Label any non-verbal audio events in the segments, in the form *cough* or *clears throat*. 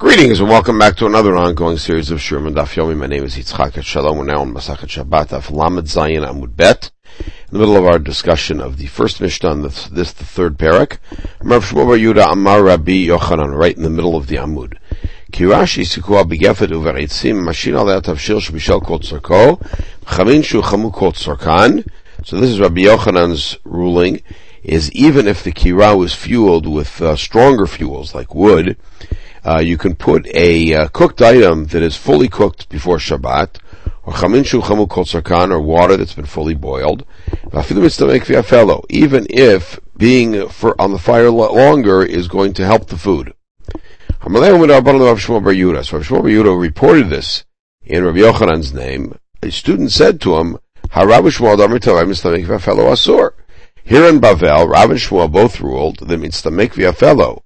Greetings and welcome back to another ongoing series of Sherman Daf Yomi. My name is Yitzchak Shalom. We're now on Masachet Shabbat Daf Lamed Zayin Amud Bet. In the middle of our discussion of the first Mishnah this, this the third parak. Rav Shmuel Bar Yudah Amar Rabbi Yochanan, right in the middle of the Amud. Kirashi sikua begefet uveritzim mashin al tavshil shbishel kol tzorko chamin shu chamu kol tzorkan. So this is Rabbi Yochanan's ruling, is even if the kira was fueled with uh, stronger fuels like wood, uh, you can put a uh, cooked item that is fully cooked before Shabbat, or chamin shu chamu kol or water that's been fully boiled. Even if being for, on the fire longer is going to help the food. So Shmuel Bar reported this in Rabbi Yochanan's name. A student said to him. Here in Bavel, Rav and Shmuel both ruled that mitzvah fellow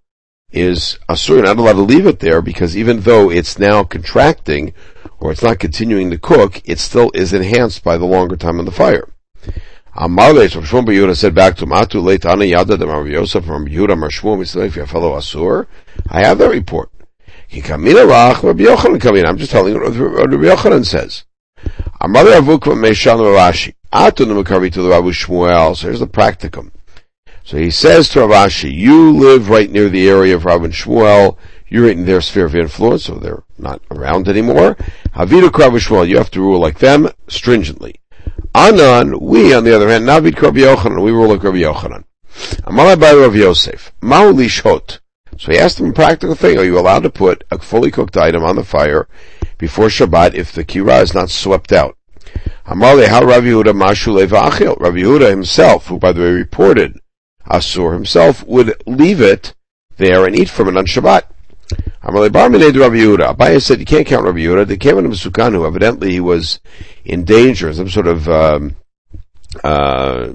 is asur. You're not allowed to leave it there because even though it's now contracting or it's not continuing to cook, it still is enhanced by the longer time on the fire. Amarle, so Shmuel Yehuda said back to Matu late Ana Yada de Rav Yosef from Yehuda Marshmuel Mitzvah your fellow Asur. I have that report. Kikamina Rach Rabbi Yochanan coming. I'm just telling you what Rabbi Yochanan says. Amarle Avukva Meshan Rashi. Atu Numakavi to the Rabbi Shmuel. So here's the practicum. So he says to Rav Ashi, you live right near the area of Rav and Shmuel, you're in their sphere of influence, so they're not around anymore. Havidu Rav Shmuel, you have to rule like them, stringently. Anan, we on the other hand, Navid Rabbi Yochanan, we rule like Rabbi Yochanan. Amalai by Rav Yosef, Ma'u lishot. So he asked him a practical thing, are you allowed to put a fully cooked item on the fire before Shabbat if the kira is not swept out? Amalei, how Rav Yehuda Mashu Levachil. Rav Yehuda himself, who by the way reported Asur himself would leave it there and eat from it on Shabbat. Amalei Bar Mined Rabbi Yehuda. Abaye said you can't count Rabbi Yehuda. They came on Sukan who evidently he was in danger, some sort of um, uh,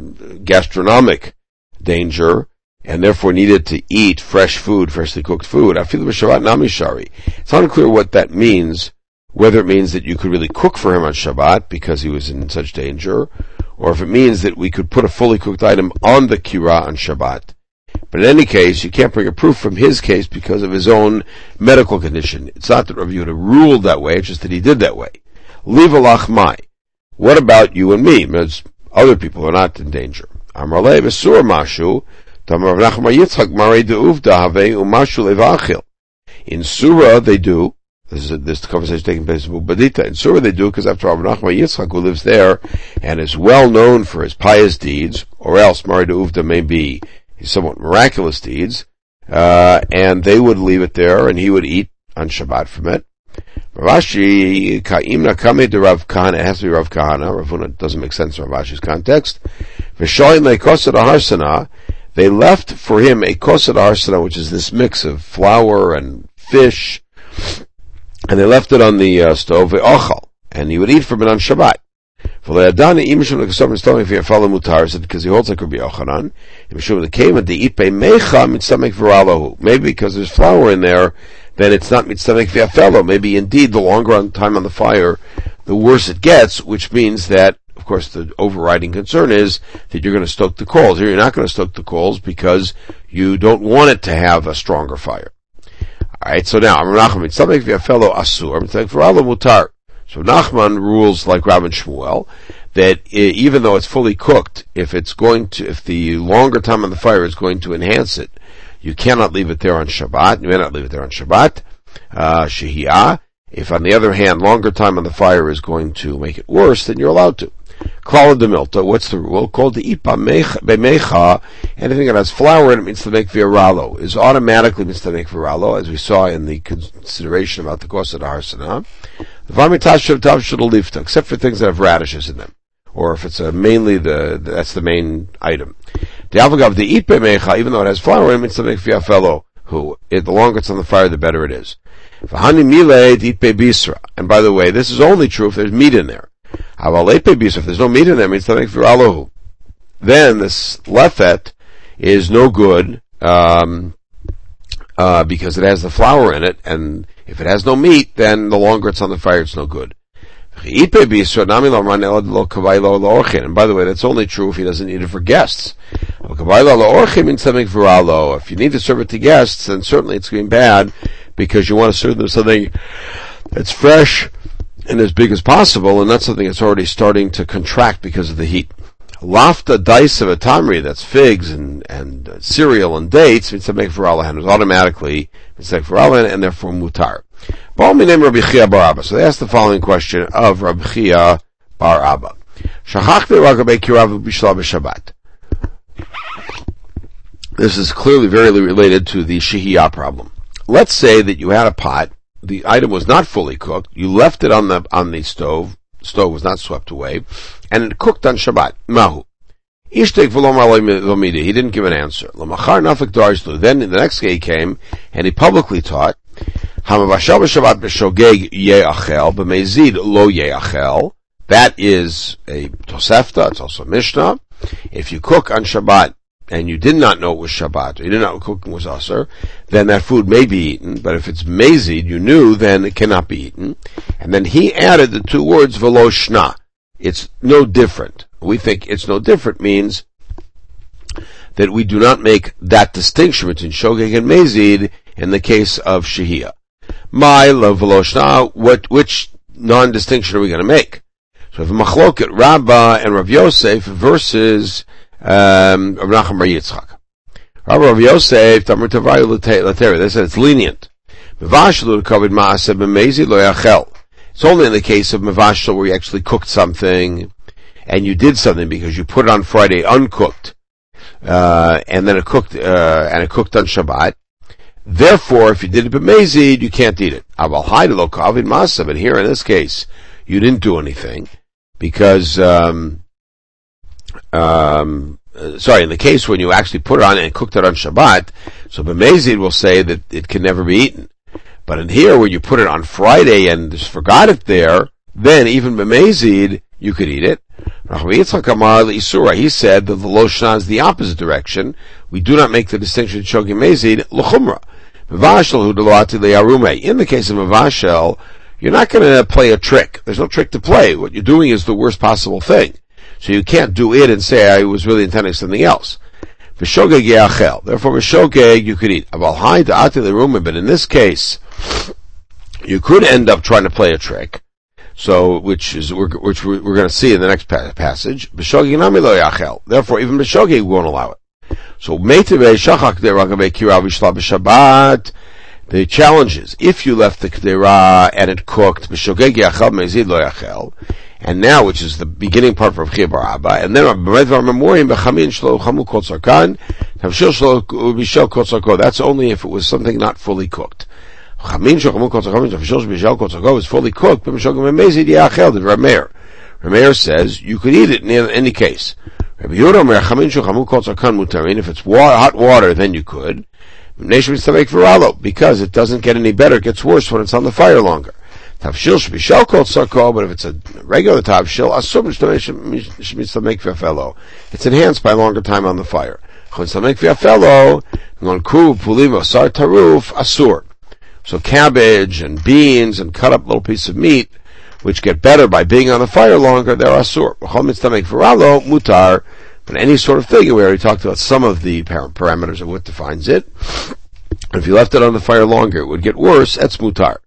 gastronomic danger, and therefore needed to eat fresh food, freshly cooked food. I feel Shabbat Namishari. It's unclear what that means, whether it means that you could really cook for him on Shabbat because he was in such danger, or if it means that we could put a fully cooked item on the kira on Shabbat. But in any case, you can't bring a proof from his case because of his own medical condition. It's not that Rav Yehuda ruled that way, it's just that he did that way. Leave mai. What about you and me? As other people are not in danger. Mashu, levachil. In Surah they do, this is this conversation taking place in Pumbedita. In Surah they do because after all, Nachman Yitzchak who lives there and is well known for his pious deeds, or else Marida Uvda may be his somewhat miraculous deeds, uh, and they would leave it there and he would eat on Shabbat from it. Rashi, Ka'imna Kame de Rav Kahana, it has to be Rav Kahana, Ravuna doesn't make sense in Rav Ashi's context. V'shoim le'kosad harsana, they left for him a kosad harsana, which is this mix of flour and fish, and they left it on the uh, stove, ochal, and he would eat from it on Shabbat. Because he holds like Rabbi Yochanan, maybe because there's flour in there, then it's not mitzamek v'afelo. Maybe indeed the longer time on the fire, the worse it gets, which means that, of course, the overriding concern is that you're going to stoke the coals. Here you're not going to stoke the coals because you don't want it to have a stronger fire. Alright, so now, I'm Nachman, a fellow asur, Mitzamek v'ralo mutar. So Nachman rules like Rav and Shmuel, that even though it's fully cooked, if it's going to, if the longer time on the fire is going to enhance it, you cannot leave it there on Shabbat, you may not leave it there on Shabbat, uh, Shehiyah. If on the other hand, longer time on the fire is going to make it worse, then you're allowed to. Klala de Milta, uh, what's the rule? Called the Ipa Bemecha, anything that has flour in it means to make viralo, is automatically means to make viralo, as we saw in the consideration about the cost of the Harsana. The Vamitash of Tav Lifta, except for things that have radishes in them. Or if it's a mainly the, that's the main item. The Avagav, the Ipe Mecha, even though it has flour in it means to make fiafelo, who, the longer it's on the fire, the better it is. And by the way, this is only true if there's meat in there. If there's no meat in there, it means make viralahu. Then this lefet is no good um, uh, because it has the flour in it, and if it has no meat, then the longer it's on the fire, it's no good. And by the way, that's only true if he doesn't eat it for guests. If you need to serve it to guests, then certainly it's going bad because you want to serve them something that's fresh and as big as possible, and that's something that's already starting to contract because of the heat. Lafta dice of a tamri, that's figs and, and uh, cereal and dates, it's a make for Allah, and automatically it's like for Allah, and therefore mutar. So they asked the following question of Rabbi Chia Bar Abba. This is clearly very related to the shihiyah problem. Let's say that you had a pot, the item was not fully cooked, you left it on the, on the stove, stove was not swept away, and it cooked on Shabbat. Mahu. He didn't give an answer. Then the next day he came and he publicly taught, that is a Tosefta, it's also Mishnah. If you cook on Shabbat and you did not know it was Shabbat, or you did not know cooking was Aser, then that food may be eaten, but if it's Mazid, you knew, then it cannot be eaten. And then he added the two words Velo Shna. It's no different. We think it's no different means that we do not make that distinction between Shogeg and Mazid in the case of Shehiyah. My love Veloshna, what, which non-distinction are we going to make? So if Machloket Rabbah and Rav Yosef versus um, Rav Rav Yosef, Tamar Tavayu Latera, they said it's lenient. It's only in the case of Mavashal where you actually cooked something, and you did something because you put it on Friday uncooked, uh, and then it cooked, uh, and it cooked on Shabbat. Therefore, if you did it b'mezid, you can't eat it. Aval lo kavin masa, but here in this case, you didn't do anything because, um, um, uh, sorry, in the case when you actually put it on and cooked it on Shabbat, so b'mezid will say that it can never be eaten. But in here, when you put it on Friday and just forgot it there, then even b'mezid, you could eat it. He said that the loshna is the opposite direction. We do not make the distinction shogim mezid l'chumra. In the case of mavashel, you're not going to play a trick. There's no trick to play. What you're doing is the worst possible thing. So you can't do it and say I was really intending something else. Therefore, Mishogeg you could eat. A Valhay to Atilirumi, but in this case, you could end up trying to play a trick. So, which is which we're, we're going to see in the next passage. Therefore, even B'shogeg won't allow it. So, the challenge is, if you left the kdera and it cooked, and now, which is the beginning part of Chiyah Bar Abba, and then that's only if it was something not fully cooked. Chamin shochamu kol tzacham v'shol shbishal kol tzacham is fully cooked, but mishogim amazing yachel, the Rameir. Rameir says, you could eat it in any case. Rabbi Yehuda Omer, chamin shochamu kol tzacham mutarin, if it's water, hot water, then you could. Because it doesn't get any better, it gets worse when it's on the fire longer. Tavshil shbishal kol tzacham, but if it's a regular tavshil, asur stomach fellow. It's enhanced by longer time on the fire. Chon stomach v'afelo, ngon ku pulim asar taruf, asur. So cabbage and beans and cut up little piece of meat, which get better by being on the fire longer, they're asur. mutar. But any sort of thing, we already talked about some of the parameters of what defines it. If you left it on the fire longer, it would get worse. That's mutar.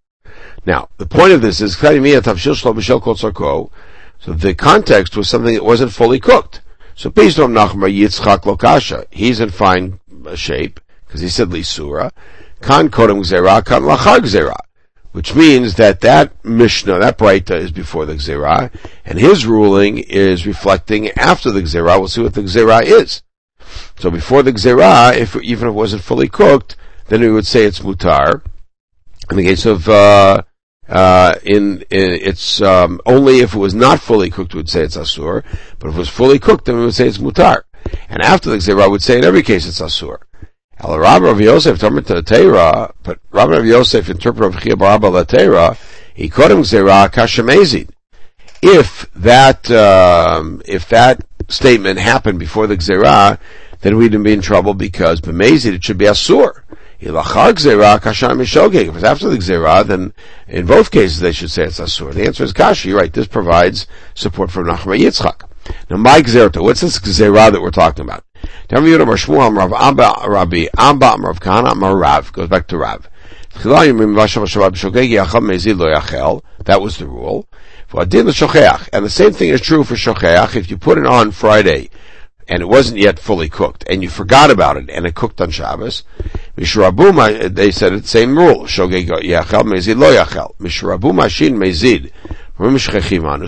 Now, the point of this is, so the context was something that wasn't fully cooked. So Yitzchak Lokasha, he's in fine shape, because he said Lisura. Kan kodem gzera, kan lachar gzera. Which means that that Mishnah, that Breita is before the Gzera, and his ruling is reflecting after the Gzera. We'll see what the Gzera is. So before the Gzera, if, even if it wasn't fully cooked, then we would say it's mutar. In the case of, uh, uh, in, in, it's, um, only if it was not fully cooked, would say it's asur, but if it was fully cooked, then we would say it's mutar. And after the Gzera, I would say in every case it's asur. El Rabbi Rav Yosef the Torah, but Rabbi Rav Yosef interpreted Rav Chia Torah, he called him Zera Kashamezid. If that, um, if that statement happened before the Gzerah, then we'd be in trouble because b'mezid it should be asur. If it's after the Gzerah, then in both cases they should say it's asur. The answer is kashi. You're right. This provides support from Nachman Yitzchak. Now, my Gzerah, what's this Gzerah that we're talking about? Rav Shmuel, Rav Abba, Rabbi goes back to Rav. That was the rule. And the same thing is true for shocheach. If you put it on Friday and it wasn't yet fully cooked, and you forgot about it, and it cooked on Shabbos, Mishrabu, they said the same rule. Shogeg yachel mezid lo yachel. Mishrabu mashin mezid.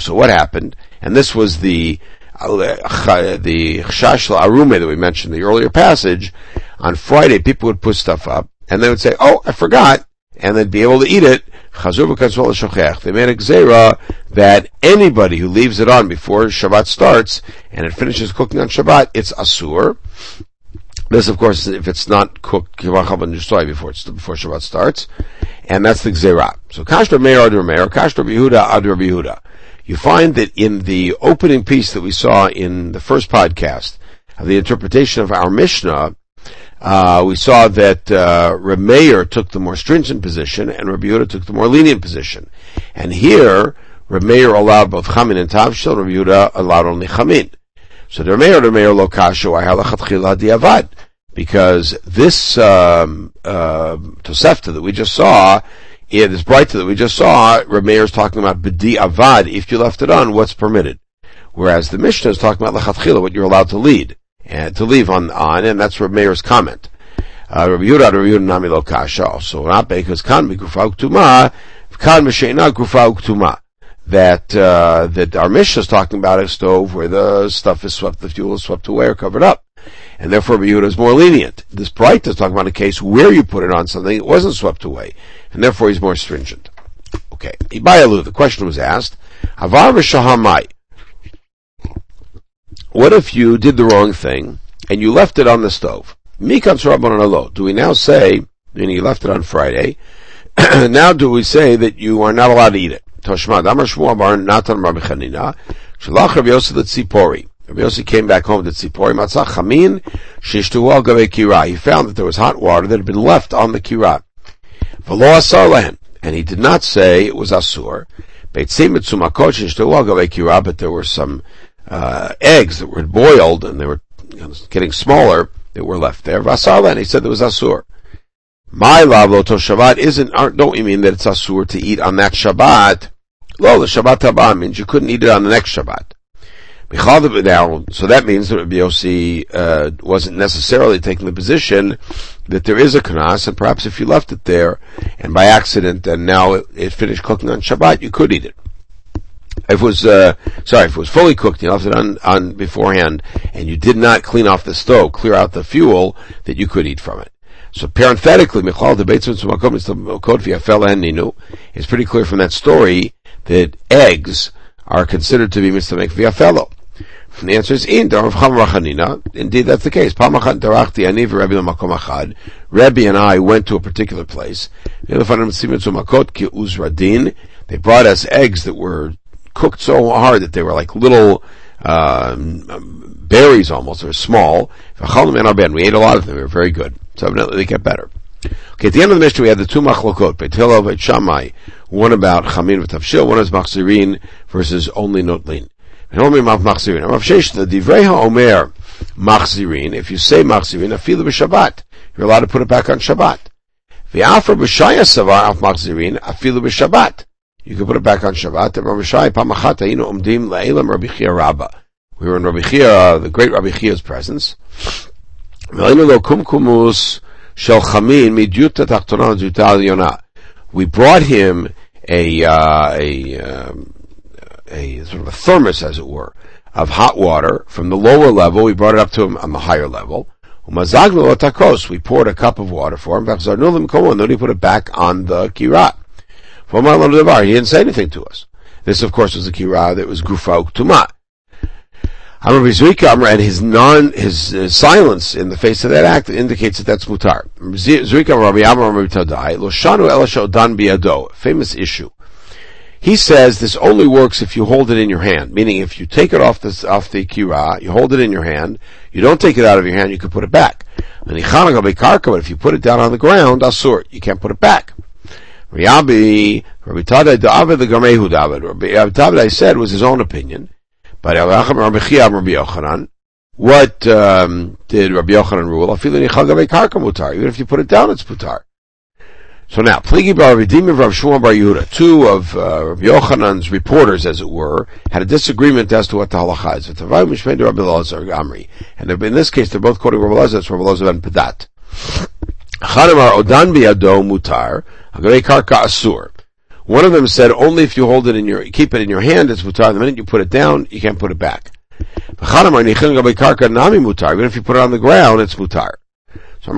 So what happened? And this was the uh, the chashash arume that we mentioned in the earlier passage. On Friday, people would put stuff up, and they would say, "Oh, I forgot," and they'd be able to eat it. They made a gzera that anybody who leaves it on before Shabbat starts and it finishes cooking on Shabbat, it's asur. This, of course, if it's not cooked before it's, before Shabbat starts, and that's the gzera. So kashra meir ad meir, kashra bihuda ad bihuda. You find that in the opening piece that we saw in the first podcast of the interpretation of our Mishnah, uh, we saw that uh, Rameir took the more stringent position and Rabbi Yehuda took the more lenient position. And here, Rameir allowed both Chamin and Tavshil, Rabbi Yehuda allowed only Chamin. So the Rameir, Rameir lo kashu, diavad. Because this um, uh, Tosefta that we just saw, yeah, this Breita that we just saw, Rameir is talking about b'di avad. If you left it on, what's permitted? Whereas the Mishnah is talking about lachatchila, what you're allowed to lead and to leave on, on, and that's Rabbi Meir's comment. Uh, Rabbi Yehuda, Rabbi Yehuda Nami Lo Kasha. So not because kan gufa uktuma, kan uktuma. That, uh, that our Mishnah is talking about a stove where the stuff is swept, the fuel is swept away or covered up. And therefore Yehuda is more lenient. This Breita is talking about a case where you put it on something, it wasn't swept away. And therefore he's more stringent. Okay. Ibayalu, the question was asked, Avar v'shahamai. What if you did the wrong thing and you left it on the stove? Do we now say, meaning you left it on Friday, *clears throat* now do we say that you are not allowed to eat it? Toshma, Damar Natan Rabbi Chanina, Shalach Rabbi Yosef. Rabbi Yosef came back home to Tzipori, Matzah Chamin, Shishtu Al Kira. He found that there was hot water that had been left on the Kira. V'lo Asar Lehen. And he did not say it was Asur. Kira, but there were some uh, eggs that were boiled and they were getting smaller that were left there. And he said there was asur. My lavlo to Shabbat isn't, don't we mean that it's asur to eat on that Shabbat? Lo, the Shabbat haba means you couldn't eat it on the next Shabbat. Now, so that means that Rabbi Yossi uh, wasn't necessarily taking the position that there is a kanas, and perhaps if you left it there, and by accident, and now it, it finished cooking on Shabbat, you could eat it if it was uh, sorry, if it was fully cooked, you left it on, on beforehand, and you did not clean off the stove, clear out the fuel, that you could eat from it. So parenthetically, Michal debates it's pretty clear from that story that eggs are considered to be mistamek via fellow. And the answer is in Indeed, that's the case. Rebbe and I went to a particular place. They brought us eggs that were cooked so hard that they were like little um, berries almost. Were small. We ate a lot of them. They were very good. So evidently they get better. Okay, at the end of the Mishnah we had the two machlokot, Beit and Shammai. One about chamin v'tavshil, one is machzirin versus only notlin. Machzirin. Rav Shesh, the divrei ha'omer machzirin, if you say machzirin, afilu b'shabbat, you're allowed to put it back on Shabbat. V'afar b'shaya savar af machzirin, afilu b'shabbat. You can put it back on Shabbat. Rabbi Shai Pamachat Ainu Umdim La'ilam Rabbi Chia Rabba. We were in Rabbi Chia, the great Rabbi Chia's presence. We brought him a, uh, a, um, a sort of a thermos, as it were, of hot water from the lower level. We brought it up to him on the higher level. We poured a cup of water for him, and then he put it back on the kirat. He didn't say anything to us. This, of course, was a kira that was gufa uktuma. Amr and his non his uh, silence in the face of that act indicates that that's mutar. Zrika Rabbi Amr Rabbi Tadai lo shanu elasho dan biado. Famous issue. He says this only works if you hold it in your hand, meaning if you take it off the off the kira, you hold it in your hand, you don't take it out of your hand, you can put it back. But if you put it down on the ground, asur, you can't put it back. Rabbi Rabbi Tadai the. Rabbi Tadai said was his own opinion, but Rabbi Rabbi Yochanan. What um, did Rabbi Yochanan rule? Even if you put it down, it's mutar. So now, Pligi Bar Redim of Rav Shmuel Bar Yehuda, two of uh, Rabbi Yochanan's reporters, as it were, had a disagreement as to what the halacha is. And in this case, they're both quoting Rabbi Elazar, it's Rabbi Elazar ben Padat. Chanamar Odan Biado Mutar, Agrei Karka Asur. One of them said only if you hold it in your, keep it in your hand, it's mutar. The minute you put it down, you can't put it back. Even if you put it on the ground, it's mutar. So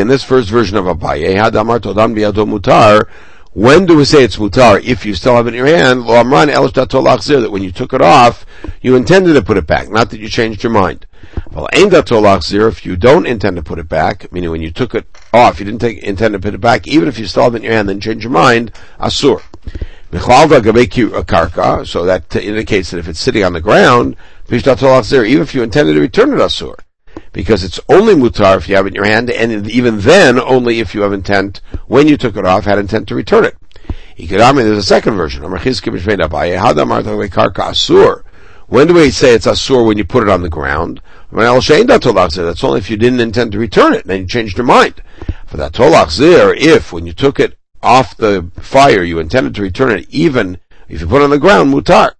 in this first version of Abaye, Had Amar Todan Biado Mutar, when do we say it's mutar? If you still have it in your hand, that when you took it off, you intended to put it back, not that you changed your mind. Well, if you don't intend to put it back, meaning when you took it off, you didn't take, intend to put it back, even if you still have it in your hand, then change your mind, asur. So that indicates that if it's sitting on the ground, even if you intended to return it, asur because it's only mutar if you have it in your hand, and even then, only if you have intent, when you took it off, had intent to return it. There's a second version. When do we say it's asur when you put it on the ground? That's only if you didn't intend to return it, and then you changed your mind. For that tolach zir, if when you took it off the fire, you intended to return it, even if you put it on the ground, mutar.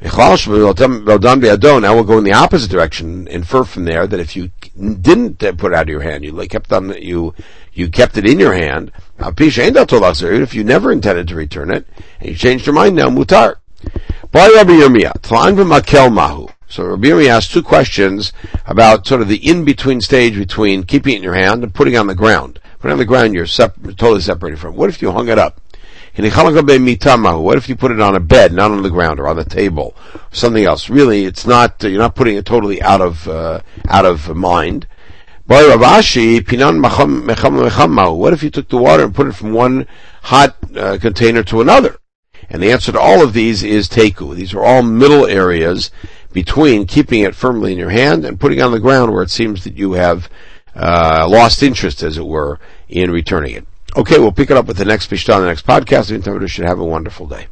Now we'll go in the opposite direction, infer from there that if you didn't uh, put it out of your hand, you kept on you you kept it in your hand. Even if you never intended to return it, and you changed your mind now, mutar. So Rabbi Yirmiyah asked two questions about sort of the in-between stage between keeping it in your hand and putting it on the ground. Putting it on the ground, you're totally separated from. What if you hung it up? What if you put it on a bed, not on the ground or on the table, something else? Really, it's not. You're not putting it totally out of uh, out of mind. What if you took the water and put it from one hot uh, container to another? And the answer to all of these is teku. These are all middle areas between keeping it firmly in your hand and putting on the ground where it seems that you have uh, lost interest, as it were, in returning it. Okay, we'll pick it up with the next Pishta, on the next podcast. The should have a wonderful day.